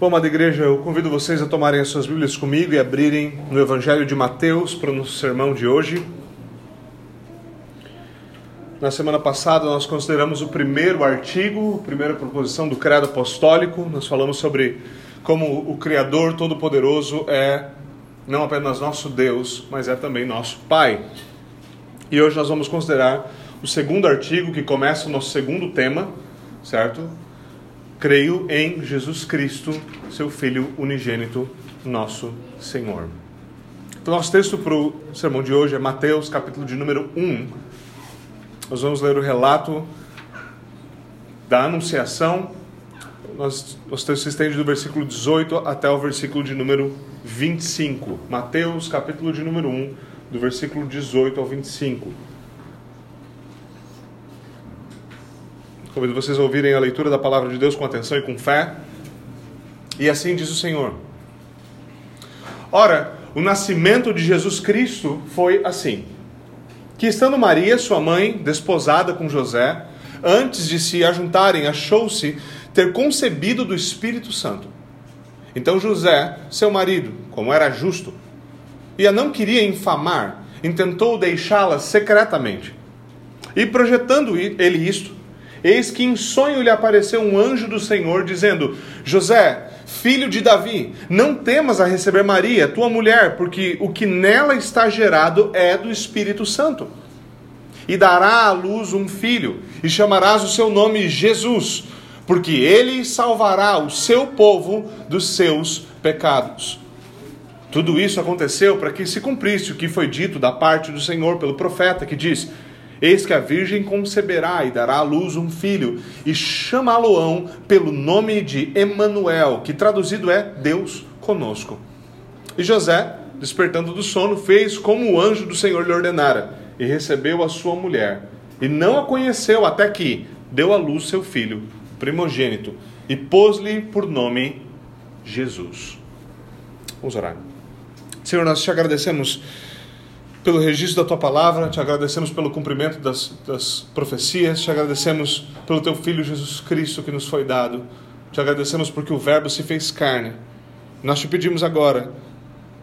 Bom, amada igreja, eu convido vocês a tomarem as suas Bíblias comigo e abrirem no Evangelho de Mateus para o nosso sermão de hoje. Na semana passada nós consideramos o primeiro artigo, a primeira proposição do Credo Apostólico. Nós falamos sobre como o Criador Todo-Poderoso é não apenas nosso Deus, mas é também nosso Pai. E hoje nós vamos considerar o segundo artigo, que começa o nosso segundo tema, certo? Creio em Jesus Cristo, seu Filho unigênito, nosso Senhor. Então, nosso texto para o sermão de hoje é Mateus, capítulo de número 1. Nós vamos ler o relato da Anunciação. Nós, nosso texto se estende do versículo 18 até o versículo de número 25. Mateus, capítulo de número 1, do versículo 18 ao 25. Convido vocês a ouvirem a leitura da palavra de Deus com atenção e com fé. E assim diz o Senhor. Ora, o nascimento de Jesus Cristo foi assim: que estando Maria, sua mãe, desposada com José, antes de se ajuntarem, achou-se ter concebido do Espírito Santo. Então José, seu marido, como era justo, e a não queria infamar, intentou deixá-la secretamente. E projetando ele isto, Eis que em sonho lhe apareceu um anjo do Senhor, dizendo: José, filho de Davi, não temas a receber Maria, tua mulher, porque o que nela está gerado é do Espírito Santo. E dará à luz um filho, e chamarás o seu nome Jesus, porque ele salvará o seu povo dos seus pecados. Tudo isso aconteceu para que se cumprisse o que foi dito da parte do Senhor pelo profeta, que diz: Eis que a virgem conceberá e dará à luz um filho, e chamá-lo-ão pelo nome de Emanuel, que traduzido é Deus conosco. E José, despertando do sono, fez como o anjo do Senhor lhe ordenara, e recebeu a sua mulher, e não a conheceu até que deu à luz seu filho, primogênito, e pôs-lhe por nome Jesus. Vamos orar. Senhor, nós te agradecemos pelo registro da tua palavra, te agradecemos pelo cumprimento das, das profecias, te agradecemos pelo teu Filho Jesus Cristo que nos foi dado, te agradecemos porque o Verbo se fez carne. Nós te pedimos agora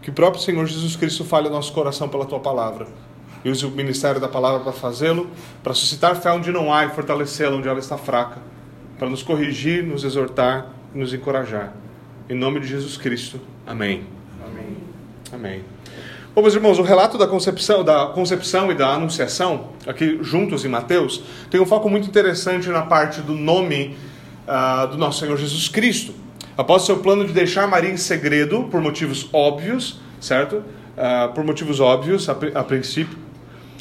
que o próprio Senhor Jesus Cristo fale ao nosso coração pela tua palavra e use o ministério da palavra para fazê-lo, para suscitar fé onde não há e fortalecê-la onde ela está fraca, para nos corrigir, nos exortar e nos encorajar. Em nome de Jesus Cristo. Amém. Amém. Amém. Bom, meus irmãos, o relato da concepção, da concepção e da anunciação, aqui juntos em Mateus, tem um foco muito interessante na parte do nome uh, do nosso Senhor Jesus Cristo. Após seu plano de deixar Maria em segredo, por motivos óbvios, certo? Uh, por motivos óbvios, a, a princípio,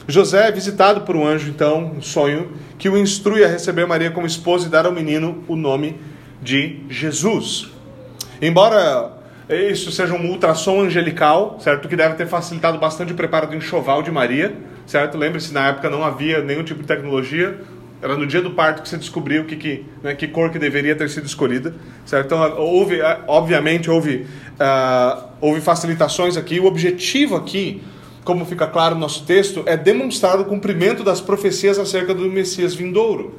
José é visitado por um anjo, então, um sonho, que o instrui a receber Maria como esposa e dar ao menino o nome de Jesus. Embora isso seja um ultrassom angelical, certo? Que deve ter facilitado bastante o preparo do enxoval de Maria, certo? Lembre-se, na época não havia nenhum tipo de tecnologia, era no dia do parto que você descobriu que, que, né, que cor que deveria ter sido escolhida, certo? Então, houve, é, obviamente, houve, uh, houve facilitações aqui. O objetivo aqui, como fica claro no nosso texto, é demonstrar o cumprimento das profecias acerca do Messias vindouro.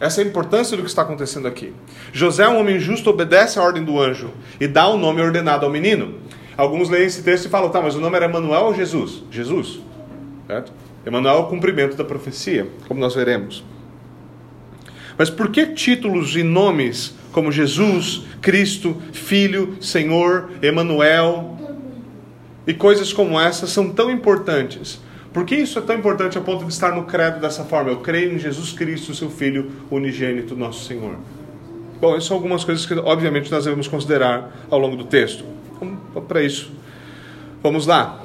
Essa é a importância do que está acontecendo aqui. José, um homem justo, obedece à ordem do anjo e dá o um nome ordenado ao menino. Alguns leem esse texto e falam, tá, mas o nome era Emanuel ou Jesus? Jesus. Certo? Emanuel é o cumprimento da profecia, como nós veremos. Mas por que títulos e nomes como Jesus, Cristo, Filho, Senhor, Emanuel e coisas como essa são tão importantes? Por que isso é tão importante a ponto de estar no credo dessa forma? Eu creio em Jesus Cristo, seu Filho unigênito, nosso Senhor. Bom, essas são algumas coisas que, obviamente, nós devemos considerar ao longo do texto. Para isso. Vamos lá.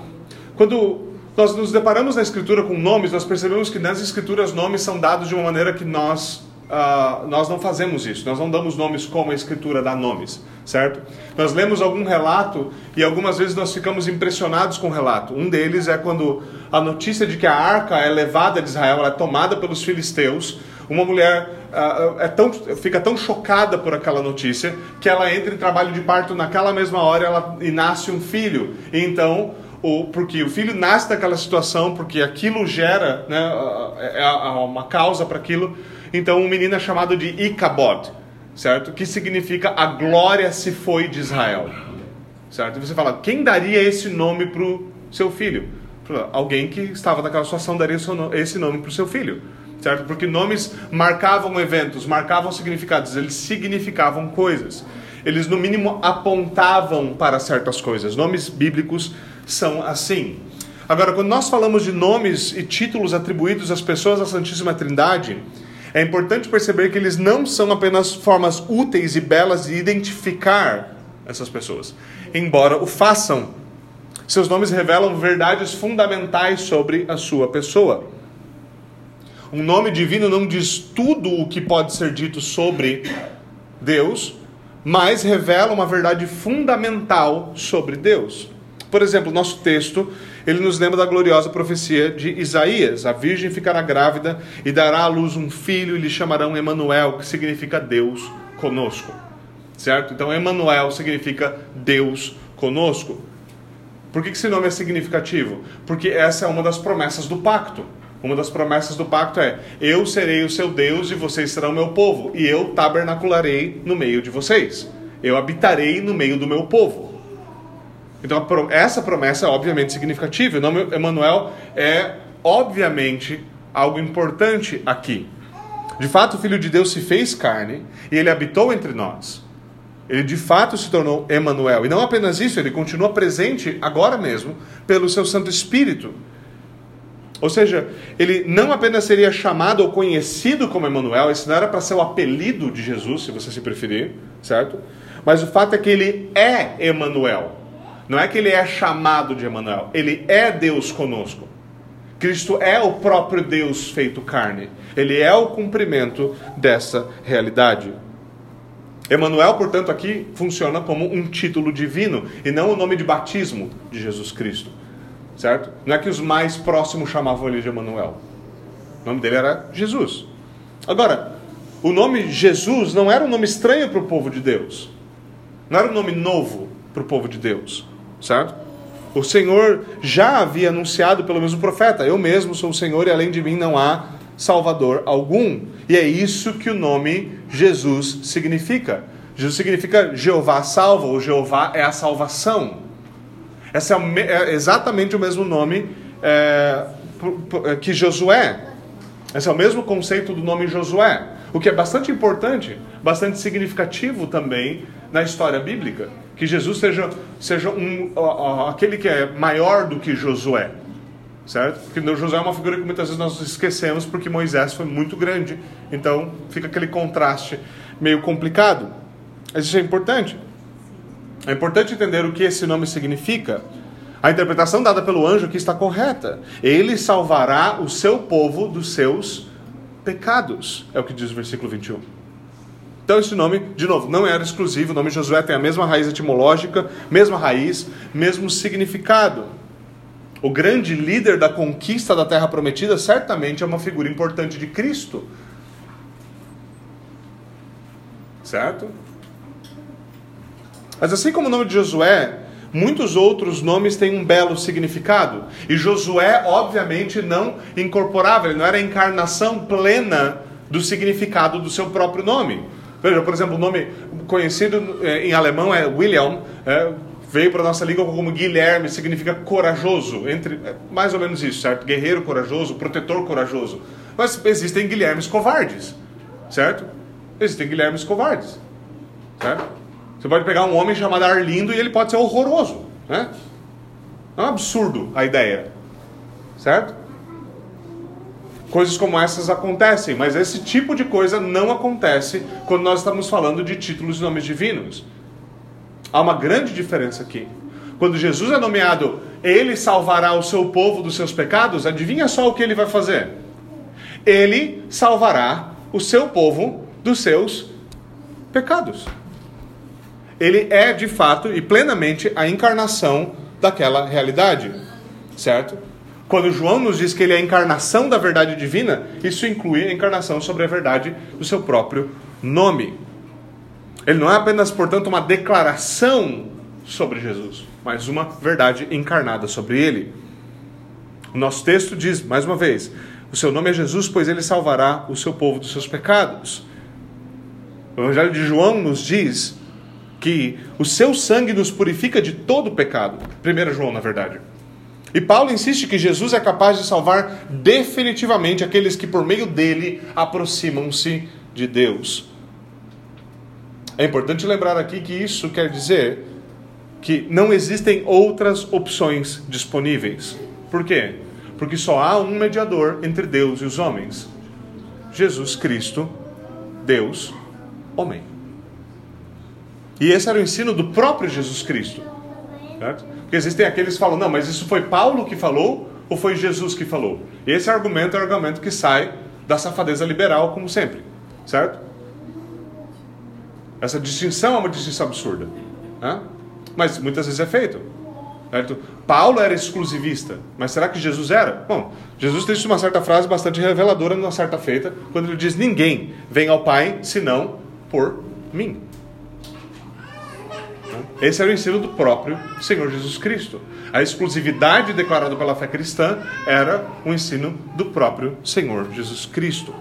Quando nós nos deparamos na Escritura com nomes, nós percebemos que nas Escrituras nomes são dados de uma maneira que nós uh, nós não fazemos isso, nós não damos nomes como a Escritura dá nomes, certo? Nós lemos algum relato e algumas vezes nós ficamos impressionados com o relato. Um deles é quando a notícia de que a arca é levada de Israel, ela é tomada pelos filisteus. Uma mulher uh, é tão, fica tão chocada por aquela notícia que ela entra em trabalho de parto naquela mesma hora ela, e nasce um filho. E então porque o filho nasce daquela situação, porque aquilo gera né, é uma causa para aquilo. Então, um menino é chamado de Icabod. certo? Que significa a glória se foi de Israel, certo? E você fala, quem daria esse nome para o seu filho? Alguém que estava naquela situação daria esse nome para o seu filho, certo? Porque nomes marcavam eventos, marcavam significados, eles significavam coisas. Eles, no mínimo, apontavam para certas coisas. Nomes bíblicos são assim. Agora, quando nós falamos de nomes e títulos atribuídos às pessoas da Santíssima Trindade, é importante perceber que eles não são apenas formas úteis e belas de identificar essas pessoas, embora o façam. Seus nomes revelam verdades fundamentais sobre a sua pessoa. Um nome divino não diz tudo o que pode ser dito sobre Deus, mas revela uma verdade fundamental sobre Deus. Por exemplo, nosso texto, ele nos lembra da gloriosa profecia de Isaías: a virgem ficará grávida e dará à luz um filho e lhe chamarão Emanuel, que significa Deus conosco. Certo? Então, Emanuel significa Deus conosco. Por que esse nome é significativo? Porque essa é uma das promessas do pacto. Uma das promessas do pacto é: Eu serei o seu Deus e vocês serão meu povo, e eu tabernacularei no meio de vocês. Eu habitarei no meio do meu povo. Então, essa promessa é obviamente significativa. O nome Emanuel é obviamente algo importante aqui. De fato, o Filho de Deus se fez carne e ele habitou entre nós. Ele de fato se tornou Emanuel. E não apenas isso, ele continua presente agora mesmo pelo seu Santo Espírito. Ou seja, ele não apenas seria chamado ou conhecido como Emanuel, isso não era para ser o apelido de Jesus, se você se preferir, certo? Mas o fato é que ele é Emanuel. Não é que ele é chamado de Emanuel, ele é Deus conosco. Cristo é o próprio Deus feito carne. Ele é o cumprimento dessa realidade. Emanuel, portanto, aqui funciona como um título divino e não o nome de batismo de Jesus Cristo. Certo? Não é que os mais próximos chamavam ele de Emanuel. O nome dele era Jesus. Agora, o nome Jesus não era um nome estranho para o povo de Deus. Não era um nome novo para o povo de Deus certo? O Senhor já havia anunciado pelo mesmo profeta: Eu mesmo sou o Senhor e além de mim não há Salvador algum. E é isso que o nome Jesus significa. Jesus significa Jeová salva, ou Jeová é a salvação. Esse é, é exatamente o mesmo nome é, que Josué. Esse é o mesmo conceito do nome Josué. O que é bastante importante, bastante significativo também na história bíblica que Jesus seja, seja um, uh, uh, aquele que é maior do que Josué. Certo? Porque Josué é uma figura que muitas vezes nós esquecemos porque Moisés foi muito grande. Então fica aquele contraste meio complicado. Mas isso é importante. É importante entender o que esse nome significa. A interpretação dada pelo anjo aqui está correta. Ele salvará o seu povo dos seus pecados. É o que diz o versículo 21. Então esse nome, de novo, não era exclusivo, o nome Josué tem a mesma raiz etimológica, mesma raiz, mesmo significado. O grande líder da conquista da terra prometida certamente é uma figura importante de Cristo. Certo? Mas assim como o nome de Josué, muitos outros nomes têm um belo significado. E Josué, obviamente, não incorporava, ele não era a encarnação plena do significado do seu próprio nome. Veja, por exemplo, o nome conhecido é, em alemão é William, é, veio para a nossa língua como Guilherme, significa corajoso, entre é, mais ou menos isso, certo? Guerreiro corajoso, protetor corajoso. Mas existem Guilhermes covardes, certo? Existem Guilhermes covardes, certo? Você pode pegar um homem chamado Arlindo e ele pode ser horroroso, né? É um absurdo a ideia, certo? Coisas como essas acontecem, mas esse tipo de coisa não acontece quando nós estamos falando de títulos e nomes divinos. Há uma grande diferença aqui. Quando Jesus é nomeado, ele salvará o seu povo dos seus pecados, adivinha só o que ele vai fazer? Ele salvará o seu povo dos seus pecados. Ele é de fato e plenamente a encarnação daquela realidade, certo? Quando João nos diz que ele é a encarnação da verdade divina, isso inclui a encarnação sobre a verdade do seu próprio nome. Ele não é apenas, portanto, uma declaração sobre Jesus, mas uma verdade encarnada sobre ele. O nosso texto diz, mais uma vez, o seu nome é Jesus, pois ele salvará o seu povo dos seus pecados. O Evangelho de João nos diz que o seu sangue nos purifica de todo pecado. 1 João, na verdade. E Paulo insiste que Jesus é capaz de salvar definitivamente aqueles que por meio dele aproximam-se de Deus. É importante lembrar aqui que isso quer dizer que não existem outras opções disponíveis. Por quê? Porque só há um mediador entre Deus e os homens: Jesus Cristo, Deus, homem. E esse era o ensino do próprio Jesus Cristo. Certo? Porque existem aqueles que falam, não, mas isso foi Paulo que falou ou foi Jesus que falou? Esse argumento é o argumento que sai da safadeza liberal, como sempre. Certo? Essa distinção é uma distinção absurda. Né? Mas muitas vezes é feito. Certo? Paulo era exclusivista, mas será que Jesus era? Bom, Jesus tem uma certa frase bastante reveladora numa certa feita, quando ele diz: Ninguém vem ao Pai senão por mim. Esse era o ensino do próprio Senhor Jesus Cristo. A exclusividade declarada pela fé cristã era o ensino do próprio Senhor Jesus Cristo.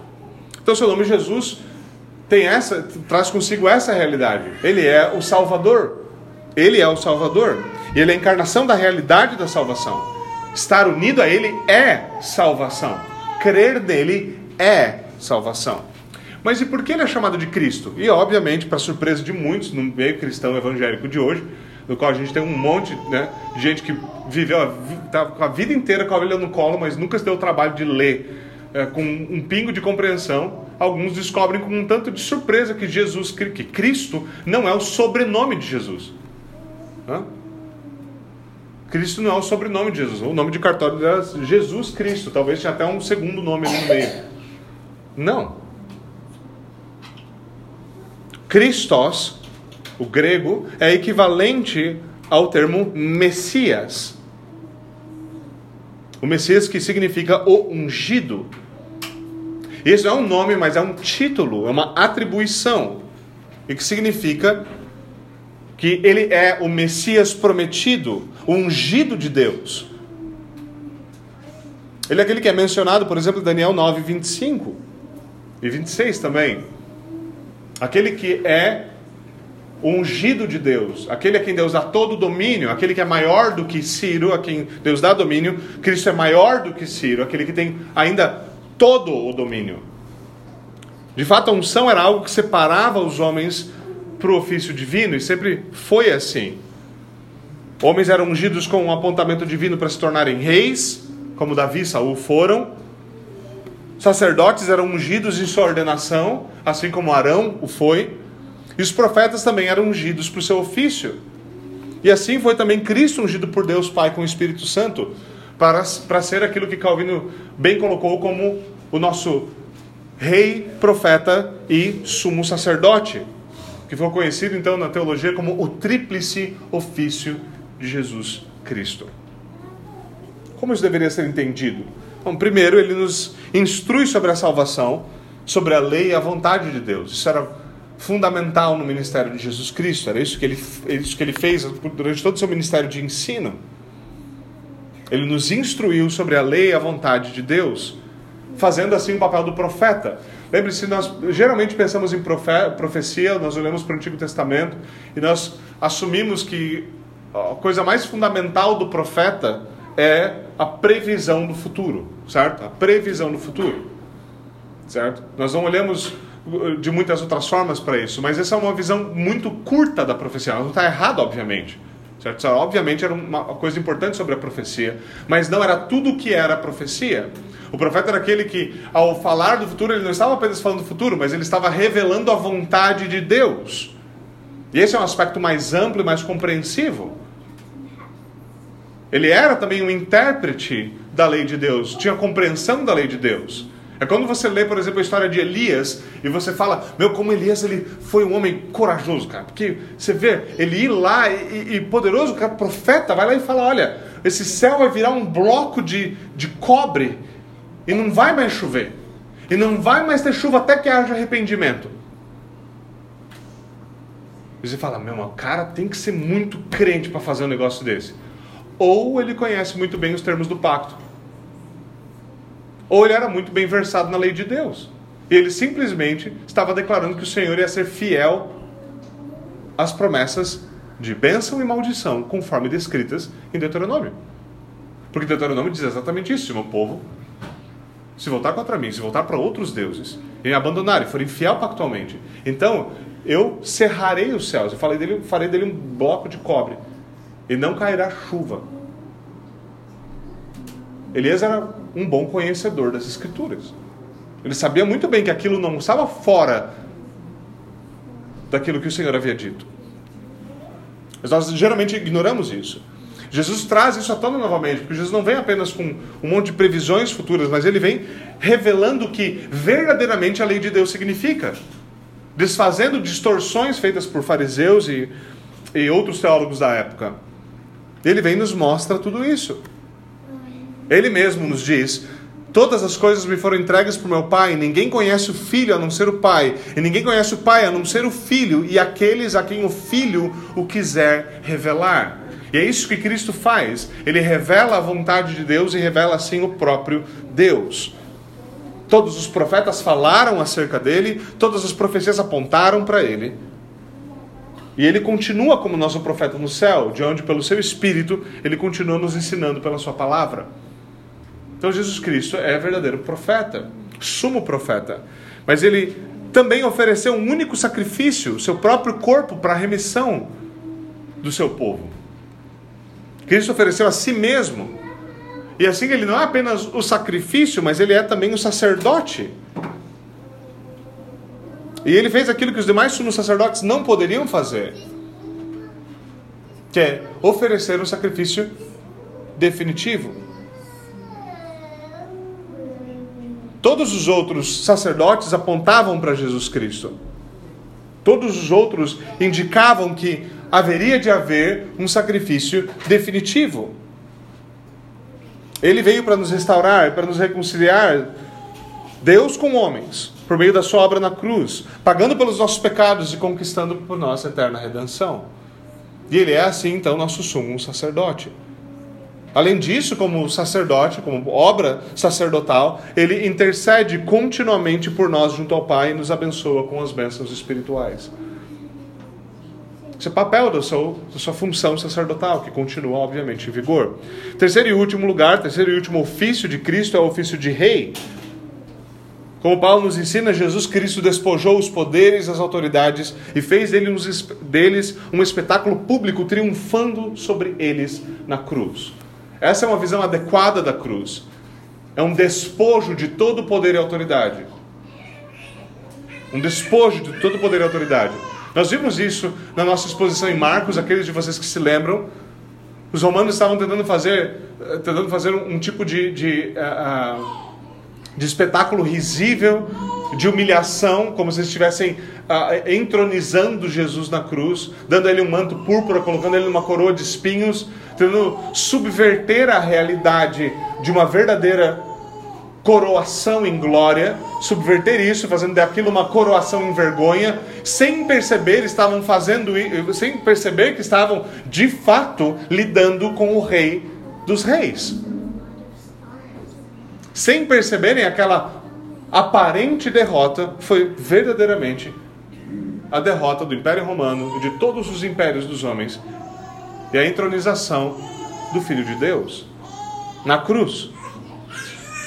Então, seu nome Jesus tem essa, traz consigo essa realidade. Ele é o Salvador. Ele é o Salvador. Ele é a encarnação da realidade da salvação. Estar unido a Ele é salvação. Crer nele é salvação. Mas e por que ele é chamado de Cristo? E, obviamente, para surpresa de muitos no meio cristão evangélico de hoje, no qual a gente tem um monte né, de gente que viveu a, tá a vida inteira com a ovelha no colo, mas nunca se deu o trabalho de ler é, com um pingo de compreensão. Alguns descobrem com um tanto de surpresa que Jesus, que Cristo, não é o sobrenome de Jesus. Hã? Cristo não é o sobrenome de Jesus. O nome de cartório era Jesus Cristo. Talvez tinha até um segundo nome ali no meio. Não. Christos, o grego, é equivalente ao termo Messias. O Messias que significa o ungido. Isso é um nome, mas é um título, é uma atribuição. E que significa que ele é o Messias prometido, o ungido de Deus. Ele é aquele que é mencionado, por exemplo, em Daniel 9, 25 e 26 também. Aquele que é ungido de Deus, aquele a quem Deus dá todo o domínio, aquele que é maior do que Ciro, a quem Deus dá domínio, Cristo é maior do que Ciro, aquele que tem ainda todo o domínio. De fato, a unção era algo que separava os homens para o ofício divino, e sempre foi assim. Homens eram ungidos com um apontamento divino para se tornarem reis, como Davi e Saul foram, sacerdotes eram ungidos em sua ordenação, assim como Arão o foi, e os profetas também eram ungidos para o seu ofício. E assim foi também Cristo ungido por Deus Pai com o Espírito Santo, para, para ser aquilo que Calvino bem colocou como o nosso rei, profeta e sumo sacerdote, que foi conhecido então na teologia como o tríplice ofício de Jesus Cristo. Como isso deveria ser entendido? Bom, primeiro, ele nos instrui sobre a salvação, sobre a lei e a vontade de Deus. Isso era fundamental no ministério de Jesus Cristo, era isso que ele, isso que ele fez durante todo o seu ministério de ensino. Ele nos instruiu sobre a lei e a vontade de Deus, fazendo assim o papel do profeta. Lembre-se, nós geralmente pensamos em profe profecia, nós olhamos para o Antigo Testamento e nós assumimos que a coisa mais fundamental do profeta é a previsão do futuro, certo? A previsão do futuro, certo? Nós não olhamos uh, de muitas outras formas para isso, mas essa é uma visão muito curta da profecia. Não está errado, obviamente. Certo? Obviamente era uma coisa importante sobre a profecia, mas não era tudo o que era a profecia. O profeta era aquele que, ao falar do futuro, ele não estava apenas falando do futuro, mas ele estava revelando a vontade de Deus. E esse é um aspecto mais amplo e mais compreensivo. Ele era também um intérprete da lei de Deus, tinha compreensão da lei de Deus. É quando você lê, por exemplo, a história de Elias e você fala, meu, como Elias ele foi um homem corajoso, cara. Porque você vê, ele ir lá e, e poderoso, cara, profeta, vai lá e fala, olha, esse céu vai virar um bloco de, de cobre e não vai mais chover. E não vai mais ter chuva até que haja arrependimento. E você fala, meu, o cara tem que ser muito crente para fazer um negócio desse ou ele conhece muito bem os termos do pacto, ou ele era muito bem versado na lei de Deus. E ele simplesmente estava declarando que o Senhor ia ser fiel às promessas de bênção e maldição, conforme descritas em Deuteronômio. Porque Deuteronômio diz exatamente isso: se meu povo se voltar contra mim, se voltar para outros deuses, e me abandonar e for infiel pactualmente, então eu cerrarei os céus, eu falei dele, farei dele um bloco de cobre, e não cairá chuva. Elias era um bom conhecedor das Escrituras. Ele sabia muito bem que aquilo não estava fora daquilo que o Senhor havia dito. Mas nós geralmente ignoramos isso. Jesus traz isso à tona novamente, porque Jesus não vem apenas com um monte de previsões futuras, mas ele vem revelando o que verdadeiramente a lei de Deus significa, desfazendo distorções feitas por fariseus e, e outros teólogos da época. Ele vem e nos mostra tudo isso. Ele mesmo nos diz: Todas as coisas me foram entregues por meu Pai, ninguém conhece o Filho a não ser o Pai, e ninguém conhece o Pai a não ser o Filho, e aqueles a quem o Filho o quiser revelar. E é isso que Cristo faz. Ele revela a vontade de Deus e revela assim o próprio Deus. Todos os profetas falaram acerca dele, todas as profecias apontaram para ele. E ele continua como nosso profeta no céu, de onde, pelo seu Espírito, ele continua nos ensinando pela sua palavra. Então, Jesus Cristo é verdadeiro profeta, sumo profeta. Mas ele também ofereceu um único sacrifício, seu próprio corpo, para a remissão do seu povo. Cristo ofereceu a si mesmo. E assim ele não é apenas o sacrifício, mas ele é também o sacerdote. E ele fez aquilo que os demais sumos sacerdotes não poderiam fazer, que é oferecer um sacrifício definitivo. Todos os outros sacerdotes apontavam para Jesus Cristo. Todos os outros indicavam que haveria de haver um sacrifício definitivo. Ele veio para nos restaurar, para nos reconciliar, Deus com homens, por meio da sua obra na cruz, pagando pelos nossos pecados e conquistando por nossa eterna redenção. E ele é assim, então, nosso sumo sacerdote. Além disso, como sacerdote, como obra sacerdotal, ele intercede continuamente por nós junto ao Pai e nos abençoa com as bênçãos espirituais. Esse é o papel da sua, da sua função sacerdotal, que continua, obviamente, em vigor. Terceiro e último lugar, terceiro e último ofício de Cristo é o ofício de rei. Como Paulo nos ensina, Jesus Cristo despojou os poderes, as autoridades e fez deles um espetáculo público, triunfando sobre eles na cruz. Essa é uma visão adequada da cruz. É um despojo de todo poder e autoridade. Um despojo de todo poder e autoridade. Nós vimos isso na nossa exposição em Marcos, aqueles de vocês que se lembram. Os romanos estavam tentando fazer, eh, tentando fazer um, tipo de, de, uh, de espetáculo risível, de humilhação, como se estivessem uh, entronizando Jesus na cruz, dando ele um manto púrpura, colocando ele numa coroa de espinhos, tentando subverter a realidade de uma verdadeira coroação em glória, subverter isso, fazendo daquilo uma coroação em vergonha, sem perceber estavam fazendo sem perceber que estavam de fato lidando com o rei dos reis. Sem perceberem aquela aparente derrota foi verdadeiramente a derrota do Império Romano e de todos os impérios dos homens e a entronização do Filho de Deus na cruz.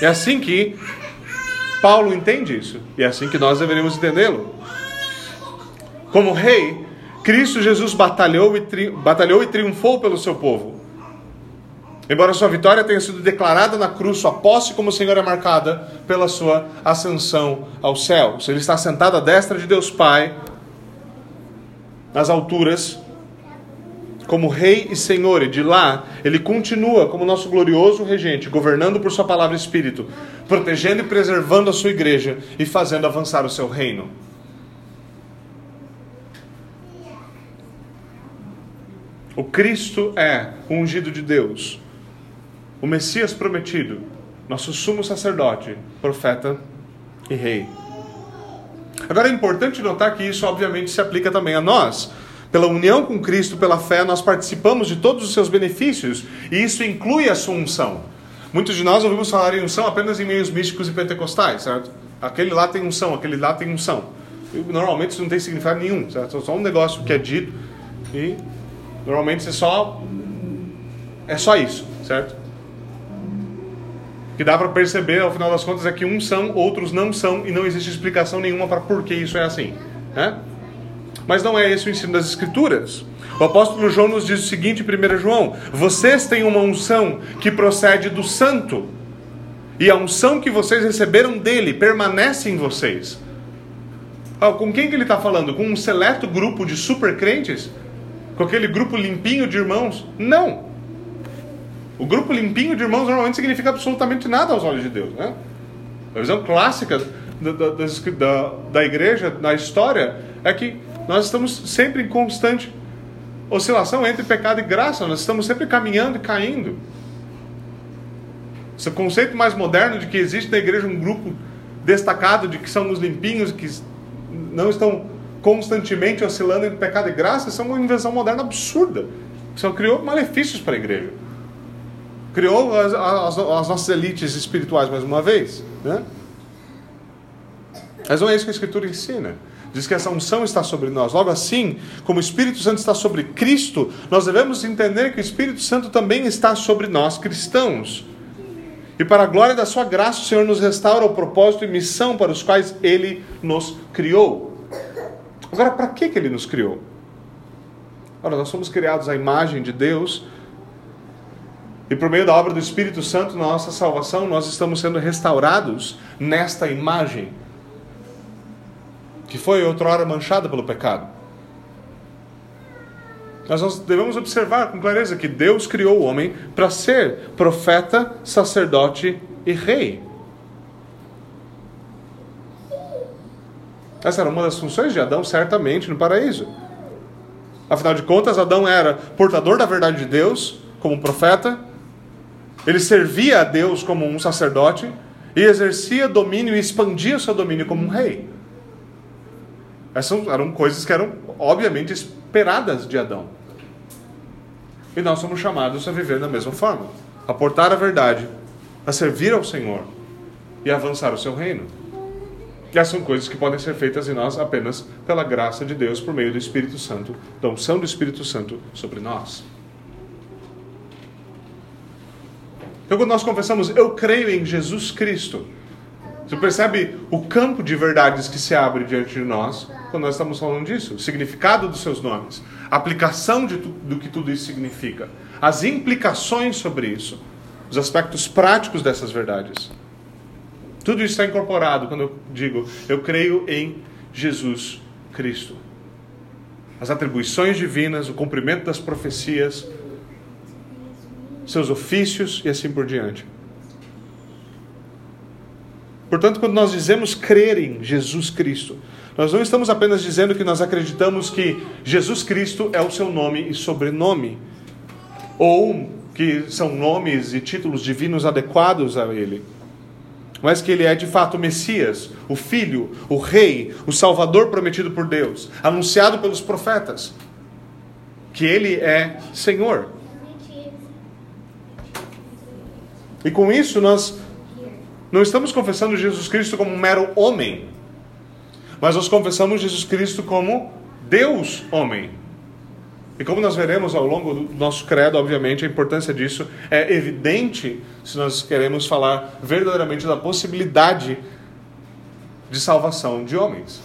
É assim que Paulo entende isso. E é assim que nós deveríamos entendê-lo. Como rei, Cristo Jesus batalhou e, tri... batalhou e triunfou pelo seu povo. Embora sua vitória tenha sido declarada na cruz, sua posse como Senhor é marcada pela sua ascensão aos céus. Ele está sentado à destra de Deus Pai, nas alturas, como Rei e Senhor, e de lá ele continua como nosso glorioso regente, governando por Sua palavra e Espírito, protegendo e preservando a Sua igreja e fazendo avançar o seu reino. O Cristo é o ungido de Deus, o Messias prometido, nosso sumo sacerdote, profeta e rei. Agora é importante notar que isso obviamente se aplica também a nós pela união com Cristo, pela fé, nós participamos de todos os seus benefícios, e isso inclui a sua unção. Muitos de nós ouvimos falar em unção apenas em meios místicos e pentecostais, certo? aquele lá tem unção, aquele lá tem unção. E, normalmente isso não tem significado nenhum, certo? É só um negócio que é dito e normalmente é só é só isso, certo? Que dá para perceber, ao final das contas, é que uns são, outros não são, e não existe explicação nenhuma para por que isso é assim. Né? Mas não é esse o ensino das Escrituras. O apóstolo João nos diz o seguinte em 1 João: Vocês têm uma unção que procede do Santo, e a unção que vocês receberam dele permanece em vocês. Ah, com quem que ele está falando? Com um seleto grupo de super crentes? Com aquele grupo limpinho de irmãos? Não. O grupo limpinho de irmãos normalmente significa absolutamente nada aos olhos de Deus. Né? A visão clássica da, da, da, da igreja na história é que nós estamos sempre em constante oscilação entre pecado e graça, nós estamos sempre caminhando e caindo. Esse conceito mais moderno de que existe na igreja um grupo destacado de que são os limpinhos, que não estão constantemente oscilando entre pecado e graça, isso é uma invenção moderna absurda. Só criou malefícios para a igreja criou as, as, as nossas elites espirituais mais uma vez. Né? Mas não é isso que a Escritura ensina. Diz que essa unção está sobre nós. Logo assim, como o Espírito Santo está sobre Cristo, nós devemos entender que o Espírito Santo também está sobre nós cristãos. E para a glória da sua graça, o Senhor nos restaura o propósito e missão para os quais Ele nos criou. Agora, para que, que Ele nos criou? Ora, nós somos criados à imagem de Deus e por meio da obra do Espírito Santo, na nossa salvação, nós estamos sendo restaurados nesta imagem que foi outrora manchada pelo pecado. Nós devemos observar com clareza que Deus criou o homem para ser profeta, sacerdote e rei. Essa era uma das funções de Adão, certamente, no paraíso. Afinal de contas, Adão era portador da verdade de Deus, como profeta, ele servia a Deus como um sacerdote e exercia domínio e expandia seu domínio como um rei. Essas eram coisas que eram, obviamente, esperadas de Adão. E nós somos chamados a viver da mesma forma, a portar a verdade, a servir ao Senhor e avançar o seu reino. E essas são coisas que podem ser feitas em nós apenas pela graça de Deus por meio do Espírito Santo, da unção do Espírito Santo sobre nós. Então, quando nós confessamos, eu creio em Jesus Cristo, você percebe o campo de verdades que se abre diante de nós quando nós estamos falando disso? O significado dos seus nomes, a aplicação de do que tudo isso significa, as implicações sobre isso, os aspectos práticos dessas verdades. Tudo isso está incorporado quando eu digo eu creio em Jesus Cristo. As atribuições divinas, o cumprimento das profecias, seus ofícios e assim por diante. Portanto, quando nós dizemos crer em Jesus Cristo, nós não estamos apenas dizendo que nós acreditamos que Jesus Cristo é o seu nome e sobrenome, ou que são nomes e títulos divinos adequados a ele, mas que ele é de fato o Messias, o Filho, o Rei, o Salvador prometido por Deus, anunciado pelos profetas, que ele é Senhor. E com isso nós não estamos confessando Jesus Cristo como um mero homem, mas nós confessamos Jesus Cristo como Deus homem. E como nós veremos ao longo do nosso credo, obviamente, a importância disso é evidente se nós queremos falar verdadeiramente da possibilidade de salvação de homens.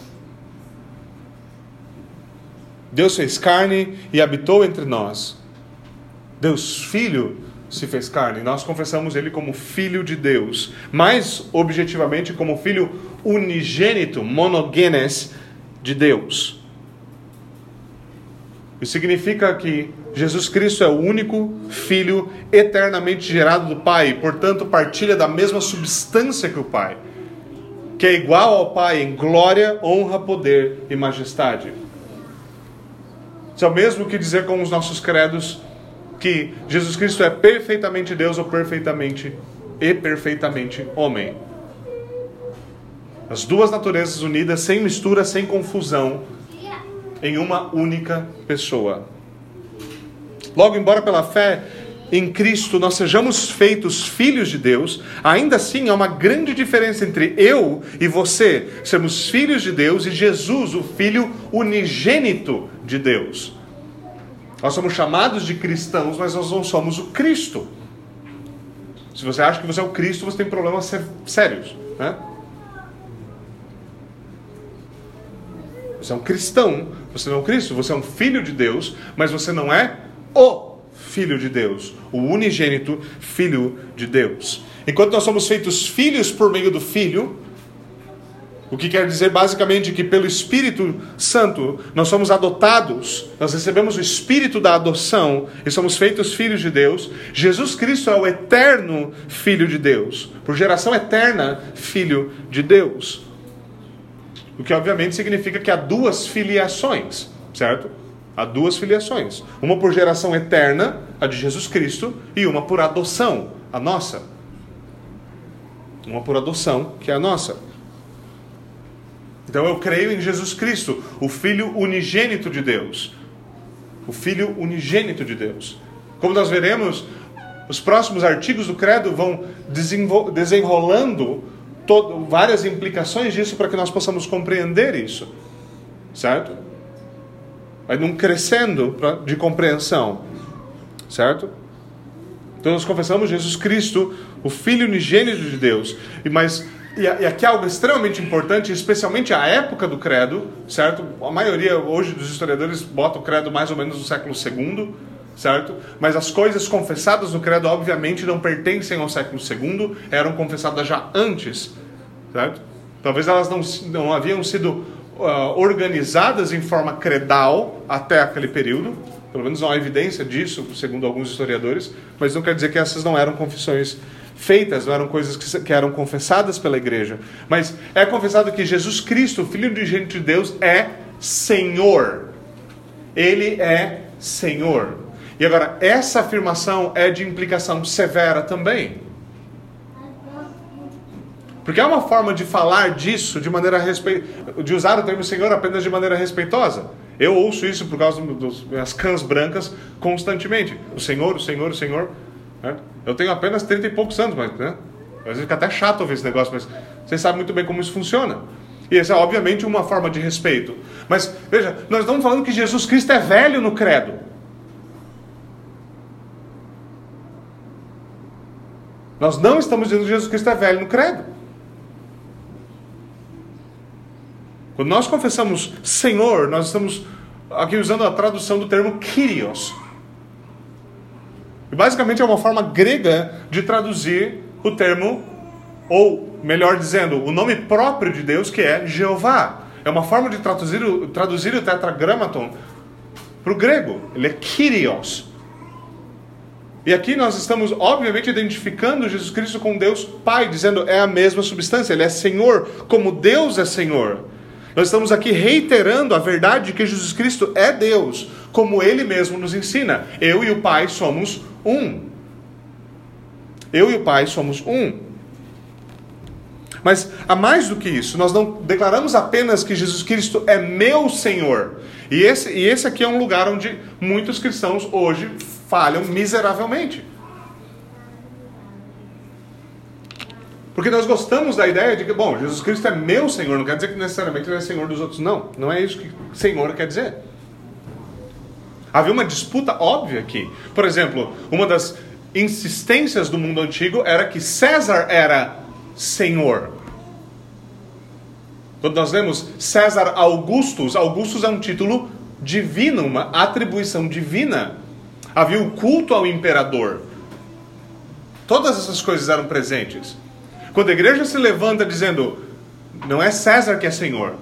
Deus fez carne e habitou entre nós. Deus Filho se fez carne. Nós confessamos ele como filho de Deus, mais objetivamente como filho unigênito, monogenes de Deus. Isso significa que Jesus Cristo é o único filho eternamente gerado do Pai, portanto, partilha da mesma substância que o Pai, que é igual ao Pai em glória, honra, poder e majestade. Isso é o mesmo que dizer com os nossos credos que Jesus Cristo é perfeitamente Deus ou perfeitamente e perfeitamente homem. As duas naturezas unidas, sem mistura, sem confusão, em uma única pessoa. Logo, embora pela fé em Cristo nós sejamos feitos filhos de Deus, ainda assim há uma grande diferença entre eu e você sermos filhos de Deus e Jesus, o Filho unigênito de Deus. Nós somos chamados de cristãos, mas nós não somos o Cristo. Se você acha que você é o Cristo, você tem problemas sérios. Né? Você é um cristão, você não é um Cristo, você é um filho de Deus, mas você não é o filho de Deus, o unigênito filho de Deus. Enquanto nós somos feitos filhos por meio do Filho, o que quer dizer basicamente que pelo Espírito Santo nós somos adotados, nós recebemos o Espírito da adoção e somos feitos filhos de Deus. Jesus Cristo é o eterno Filho de Deus, por geração eterna, Filho de Deus. O que obviamente significa que há duas filiações, certo? Há duas filiações. Uma por geração eterna, a de Jesus Cristo, e uma por adoção, a nossa. Uma por adoção, que é a nossa. Então eu creio em Jesus Cristo, o Filho unigênito de Deus. O Filho unigênito de Deus. Como nós veremos, os próximos artigos do Credo vão desenrolando todo, várias implicações disso para que nós possamos compreender isso. Certo? Vai num crescendo de compreensão. Certo? Então nós confessamos Jesus Cristo, o Filho unigênito de Deus. Mas e, aqui é algo extremamente importante, especialmente a época do credo, certo? A maioria hoje dos historiadores bota o credo mais ou menos no século II, certo? Mas as coisas confessadas no credo, obviamente, não pertencem ao século II, eram confessadas já antes, certo? Talvez elas não, não haviam sido uh, organizadas em forma credal até aquele período, pelo menos não há evidência disso, segundo alguns historiadores, mas não quer dizer que essas não eram confissões feitas, não eram coisas que, que eram confessadas pela igreja. Mas é confessado que Jesus Cristo, Filho de gente de Deus, é Senhor. Ele é Senhor. E agora, essa afirmação é de implicação severa também. Porque é uma forma de falar disso de maneira respe... de usar o termo Senhor apenas de maneira respeitosa. Eu ouço isso por causa das minhas cãs brancas constantemente. O Senhor, o Senhor, o Senhor. Né? Eu tenho apenas 30 e poucos anos, mas né? às vezes fica até chato ouvir esse negócio, mas vocês sabem muito bem como isso funciona. E essa é obviamente uma forma de respeito. Mas veja, nós estamos falando que Jesus Cristo é velho no credo. Nós não estamos dizendo que Jesus Cristo é velho no credo. Quando nós confessamos Senhor, nós estamos aqui usando a tradução do termo Kyrios, e basicamente é uma forma grega de traduzir o termo, ou melhor dizendo, o nome próprio de Deus, que é Jeová. É uma forma de traduzir o, traduzir o tetragramaton para o grego. Ele é Kyrios. E aqui nós estamos, obviamente, identificando Jesus Cristo com Deus Pai, dizendo é a mesma substância, Ele é Senhor, como Deus é Senhor. Nós estamos aqui reiterando a verdade de que Jesus Cristo é Deus, como Ele mesmo nos ensina. Eu e o Pai somos um. Eu e o Pai somos um. Mas há mais do que isso, nós não declaramos apenas que Jesus Cristo é meu Senhor. E esse, e esse aqui é um lugar onde muitos cristãos hoje falham miseravelmente. Porque nós gostamos da ideia de que, bom, Jesus Cristo é meu Senhor, não quer dizer que necessariamente ele é Senhor dos outros, não. Não é isso que Senhor quer dizer. Havia uma disputa óbvia aqui. Por exemplo, uma das insistências do mundo antigo era que César era senhor. Quando nós lemos César Augustus, Augustus é um título divino, uma atribuição divina. Havia o culto ao imperador. Todas essas coisas eram presentes. Quando a igreja se levanta dizendo, não é César que é senhor,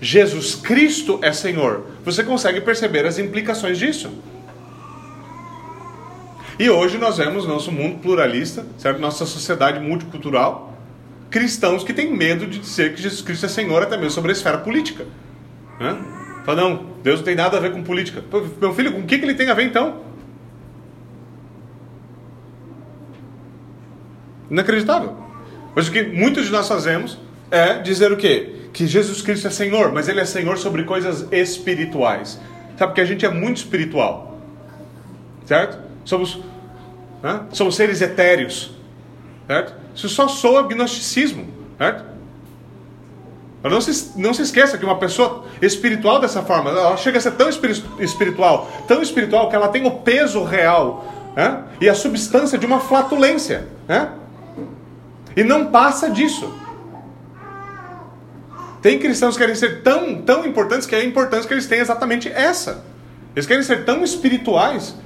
Jesus Cristo é Senhor, você consegue perceber as implicações disso. E hoje nós vemos no nosso mundo pluralista, certo? nossa sociedade multicultural, cristãos que têm medo de dizer que Jesus Cristo é Senhor até mesmo sobre a esfera política. Né? Fala, não, Deus não tem nada a ver com política. Meu filho, com o que, que ele tem a ver então? Inacreditável. Mas o que muitos de nós fazemos é dizer o quê? que Jesus Cristo é Senhor, mas Ele é Senhor sobre coisas espirituais. Sabe, porque a gente é muito espiritual. Certo? Somos Né? São seres etéreos. Certo? Isso só soa gnosticismo. Certo? Não se, não se esqueça que uma pessoa espiritual dessa forma, ela chega a ser tão espiritual, tão espiritual que ela tem o peso real né? e a substância de uma flatulência. Né? E não passa disso. Tem cristãos que querem ser tão, tão importantes que a importância que eles têm é exatamente essa. Eles querem ser tão espirituais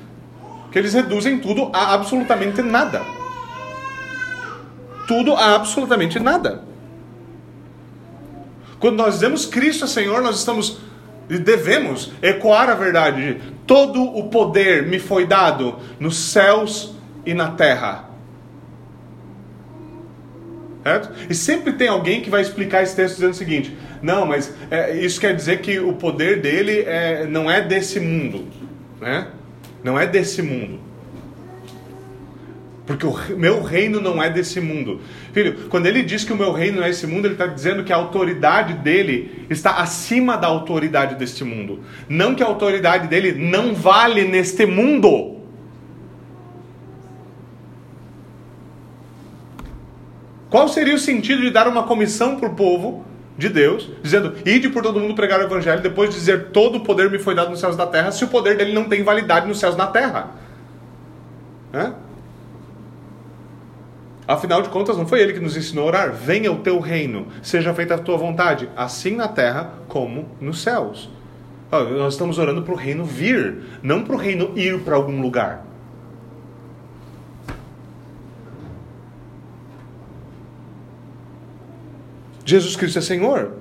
que eles reduzem tudo a absolutamente nada. Tudo a absolutamente nada. Quando nós dizemos Cristo é Senhor, nós estamos e devemos ecoar a verdade. Todo o poder me foi dado nos céus e na terra. Certo? E sempre tem alguém que vai explicar esse texto dizendo o seguinte: não, mas é, isso quer dizer que o poder dele é, não é desse mundo, né? Não é desse mundo. Porque o meu reino não é desse mundo. Filho, quando ele diz que o meu reino não é esse mundo, ele está dizendo que a autoridade dele está acima da autoridade deste mundo. Não que a autoridade dele não vale neste mundo. Qual seria o sentido de dar uma comissão para o povo de Deus, dizendo: Ide por todo mundo pregar o evangelho, depois de dizer: Todo o poder me foi dado nos céus na terra, se o poder dele não tem validade nos céus na terra? É? Afinal de contas, não foi ele que nos ensinou a orar? Venha o teu reino, seja feita a tua vontade, assim na terra como nos céus. Nós estamos orando para o reino vir, não para o reino ir para algum lugar. Jesus Cristo é Senhor.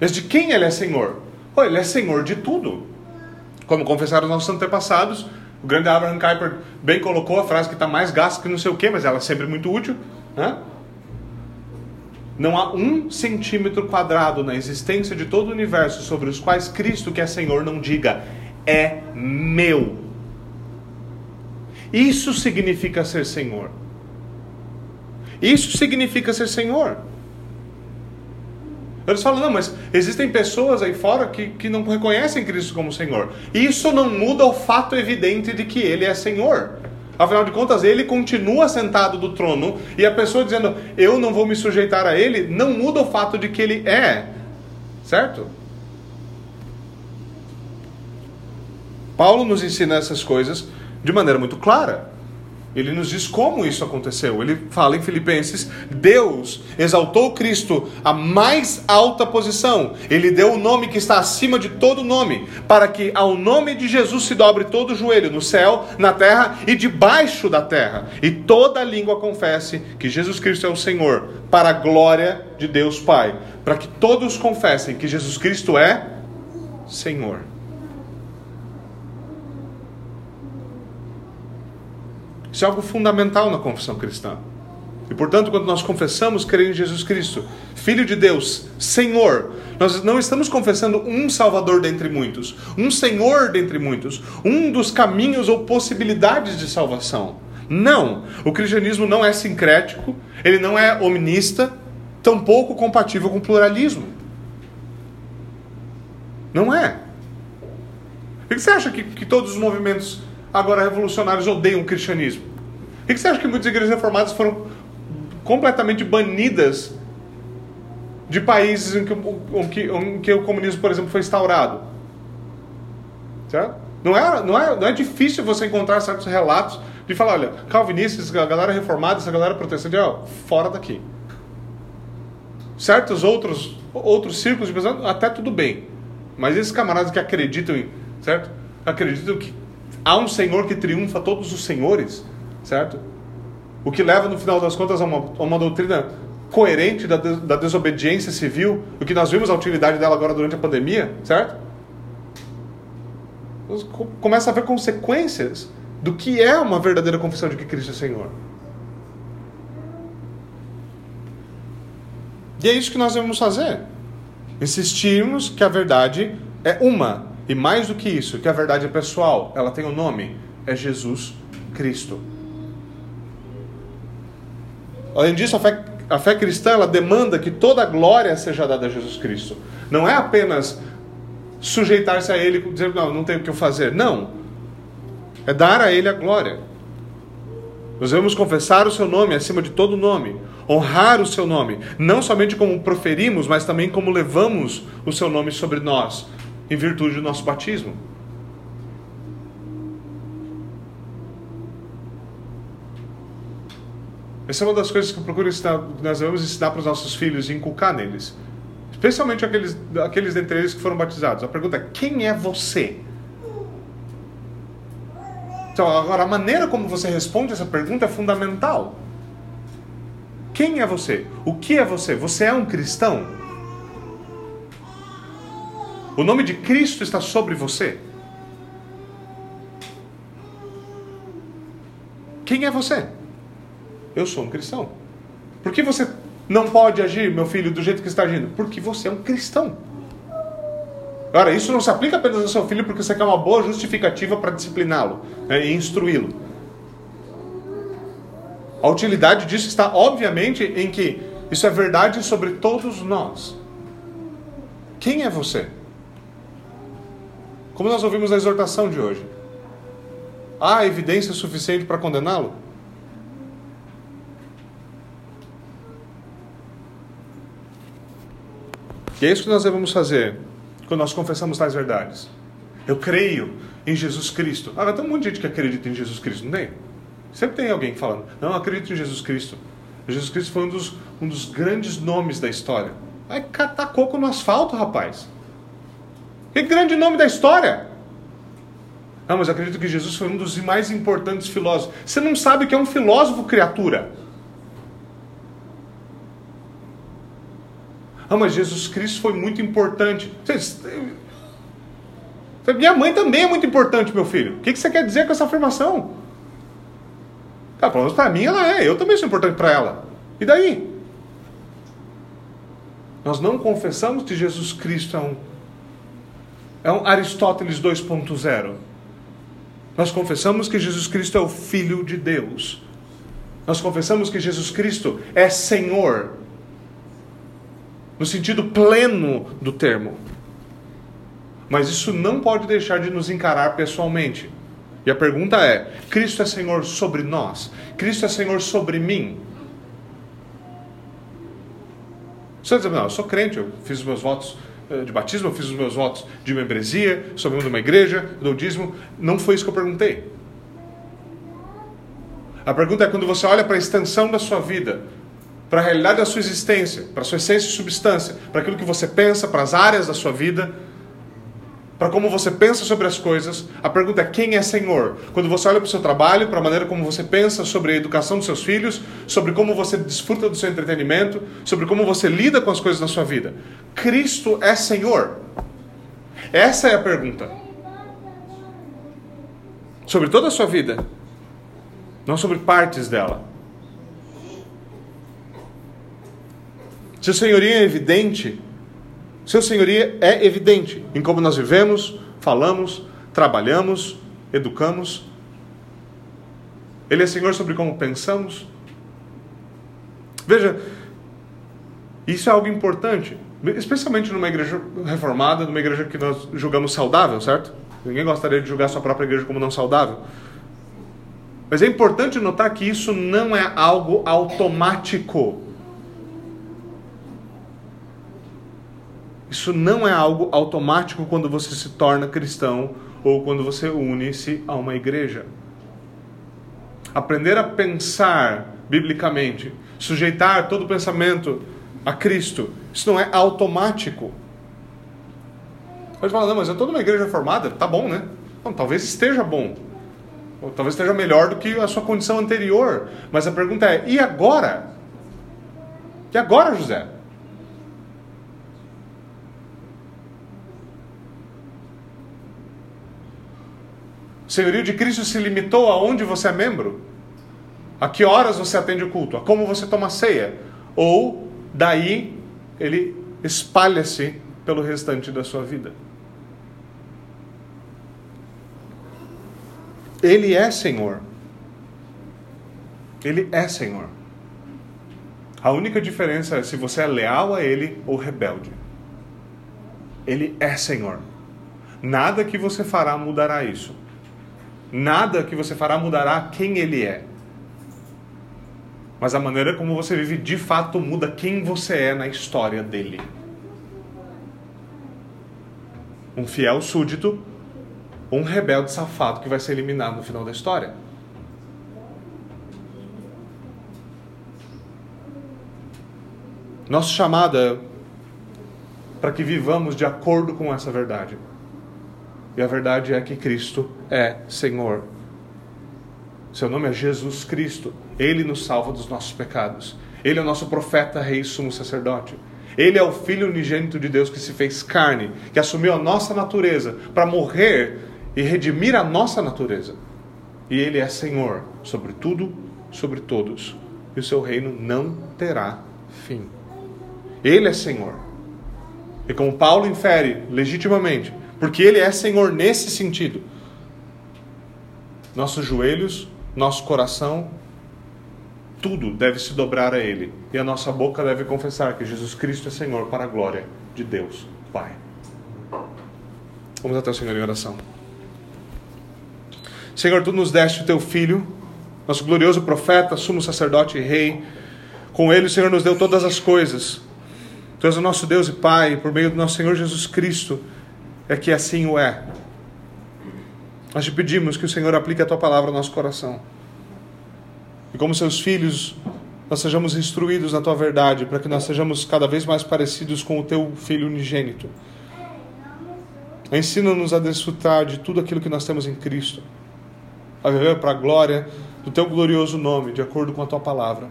Mas de quem Ele é Senhor? Oh, ele é Senhor de tudo. Como confessaram nossos antepassados, o grande Abraham Kuyper bem colocou a frase que está mais gasta que não sei o que, mas ela é sempre muito útil. Né? Não há um centímetro quadrado na existência de todo o universo sobre os quais Cristo, que é Senhor, não diga: é meu. Isso significa ser Senhor. Isso significa ser Senhor. Eles falam, não, mas existem pessoas aí fora que, que não reconhecem Cristo como Senhor. Isso não muda o fato evidente de que Ele é Senhor. Afinal de contas, Ele continua sentado do trono e a pessoa dizendo, eu não vou me sujeitar a Ele, não muda o fato de que Ele é. Certo? Paulo nos ensina essas coisas de maneira muito clara. Ele nos diz como isso aconteceu. Ele fala em Filipenses: Deus exaltou Cristo à mais alta posição. Ele deu o nome que está acima de todo nome, para que ao nome de Jesus se dobre todo o joelho no céu, na terra e debaixo da terra, e toda língua confesse que Jesus Cristo é o Senhor, para a glória de Deus Pai, para que todos confessem que Jesus Cristo é Senhor. Isso é algo fundamental na confissão cristã. E portanto, quando nós confessamos crer em Jesus Cristo, Filho de Deus, Senhor, nós não estamos confessando um Salvador dentre muitos, um Senhor dentre muitos, um dos caminhos ou possibilidades de salvação. Não, o cristianismo não é sincrético, ele não é hominista, tampouco compatível com pluralismo. Não é. Que você acha que, que todos os movimentos agora revolucionários odeiam o cristianismo? Por que você acha que muitas igrejas reformadas foram completamente banidas de países em que, em que, em que o comunismo, por exemplo, foi instaurado? Certo? Não é, não, é, não é difícil você encontrar certos relatos de falar, olha, calvinistas, a galera reformada, essa galera protestante, ó, fora daqui. Certos outros, outros círculos de pessoas, até tudo bem. Mas esses camaradas que acreditam em, certo? Acreditam que há um Senhor que triunfa todos os senhores, certo? O que leva, no final das contas, a uma, a uma doutrina coerente da, da desobediência civil, o que nós vimos a utilidade dela agora durante a pandemia, certo? Começa a haver consequências do que é uma verdadeira confissão de que Cristo é Senhor. E é isso que nós devemos fazer. Insistirmos que a verdade é uma. E mais do que isso, que a verdade é pessoal, ela tem um nome, é Jesus Cristo. Além disso, a fé, a fé cristã ela demanda que toda a glória seja dada a Jesus Cristo. Não é apenas sujeitar-se a Ele dizer, não, não tenho o que eu fazer. Não. É dar a Ele a glória. Nós devemos confessar o seu nome acima de todo nome, honrar o seu nome, não somente como proferimos, mas também como levamos o seu nome sobre nós, em virtude do nosso batismo. Essa é uma das coisas que eu procuro ensinar, nós devemos ensinar para os nossos filhos e inculcar neles. Especialmente aqueles, aqueles dentre eles que foram batizados. A pergunta é: quem é você? Então, agora, a maneira como você responde essa pergunta é fundamental. Quem é você? O que é você? Você é um cristão? O nome de Cristo está sobre você? Quem é você? Eu sou um cristão. Por que você não pode agir, meu filho, do jeito que está agindo? Porque você é um cristão. Agora, isso não se aplica apenas ao seu filho porque você quer uma boa justificativa para discipliná-lo né, e instruí-lo. A utilidade disso está, obviamente, em que isso é verdade sobre todos nós. Quem é você? Como nós ouvimos na exortação de hoje. Há evidência suficiente para condená-lo? E é isso que nós devemos fazer quando nós confessamos tais verdades. Eu creio em Jesus Cristo. Ah, tem um monte de gente que acredita em Jesus Cristo, não tem? Sempre tem alguém falando, não, acredito em Jesus Cristo. Jesus Cristo foi um dos, um dos grandes nomes da história. Vai catar coco no asfalto, rapaz. Que grande nome da história! Não, mas acredito que Jesus foi um dos mais importantes filósofos. Você não sabe o que é um filósofo, criatura. Ah, mas Jesus Cristo foi muito importante. Minha mãe também é muito importante, meu filho. O que você quer dizer com essa afirmação? Tá, pelo menos para mim ela é. Eu também sou importante para ela. E daí? Nós não confessamos que Jesus Cristo é um, é um Aristóteles 2.0. Nós confessamos que Jesus Cristo é o Filho de Deus. Nós confessamos que Jesus Cristo é Senhor no sentido pleno do termo. Mas isso não pode deixar de nos encarar pessoalmente. E a pergunta é: Cristo é Senhor sobre nós? Cristo é Senhor sobre mim? Você diz, não, eu sou crente, eu fiz os meus votos de batismo, eu fiz os meus votos de membresia, sou membro de uma igreja, dou dízimo. Não foi isso que eu perguntei. A pergunta é quando você olha para a extensão da sua vida, para a realidade da sua existência, para a sua essência e substância, para aquilo que você pensa, para as áreas da sua vida, para como você pensa sobre as coisas. A pergunta é: quem é Senhor? Quando você olha para o seu trabalho, para a maneira como você pensa sobre a educação dos seus filhos, sobre como você desfruta do seu entretenimento, sobre como você lida com as coisas na sua vida. Cristo é Senhor? Essa é a pergunta. Sobre toda a sua vida, não sobre partes dela. Seu senhoria é evidente. Seu senhoria é evidente em como nós vivemos, falamos, trabalhamos, educamos. Ele é Senhor sobre como pensamos. Veja, isso é algo importante, especialmente numa igreja reformada, numa igreja que nós julgamos saudável, certo? Ninguém gostaria de julgar sua própria igreja como não saudável. Mas é importante notar que isso não é algo automático. Isso não é algo automático quando você se torna cristão ou quando você une-se a uma igreja. Aprender a pensar biblicamente, sujeitar todo o pensamento a Cristo, isso não é automático. Pode falar, não, mas eu estou numa igreja formada, tá bom, né? Talvez esteja bom. Ou talvez esteja melhor do que a sua condição anterior. Mas a pergunta é: e agora? E agora, José? Senhorio de Cristo se limitou aonde você é membro? A que horas você atende o culto? A como você toma ceia? Ou daí ele espalha-se pelo restante da sua vida? Ele é Senhor. Ele é Senhor. A única diferença é se você é leal a Ele ou rebelde. Ele é Senhor. Nada que você fará mudará isso. Nada que você fará mudará quem ele é. Mas a maneira como você vive de fato muda quem você é na história dele. Um fiel súdito ou um rebelde safado que vai ser eliminado no final da história. Nossa chamada para que vivamos de acordo com essa verdade. E a verdade é que Cristo é Senhor. Seu nome é Jesus Cristo. Ele nos salva dos nossos pecados. Ele é o nosso profeta, rei, sumo sacerdote. Ele é o Filho unigênito de Deus que se fez carne, que assumiu a nossa natureza para morrer e redimir a nossa natureza. E Ele é Senhor sobre tudo, sobre todos. E o seu reino não terá fim. Ele é Senhor. E como Paulo infere legitimamente, porque Ele é Senhor nesse sentido, nossos joelhos, nosso coração, tudo deve se dobrar a Ele. E a nossa boca deve confessar que Jesus Cristo é Senhor para a glória de Deus, Pai. Vamos até o Senhor em oração. Senhor, tu nos deste o teu filho, nosso glorioso profeta, sumo sacerdote e rei. Com ele o Senhor nos deu todas as coisas. Tu és o nosso Deus e Pai, por meio do nosso Senhor Jesus Cristo, é que assim o é. Nós te pedimos que o Senhor aplique a tua palavra ao nosso coração. E como seus filhos, nós sejamos instruídos na tua verdade, para que nós sejamos cada vez mais parecidos com o teu filho unigênito. Ensina-nos a desfrutar de tudo aquilo que nós temos em Cristo, a viver para a glória do teu glorioso nome, de acordo com a tua palavra.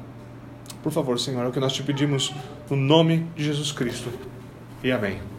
Por favor, Senhor, é o que nós te pedimos no nome de Jesus Cristo. E amém.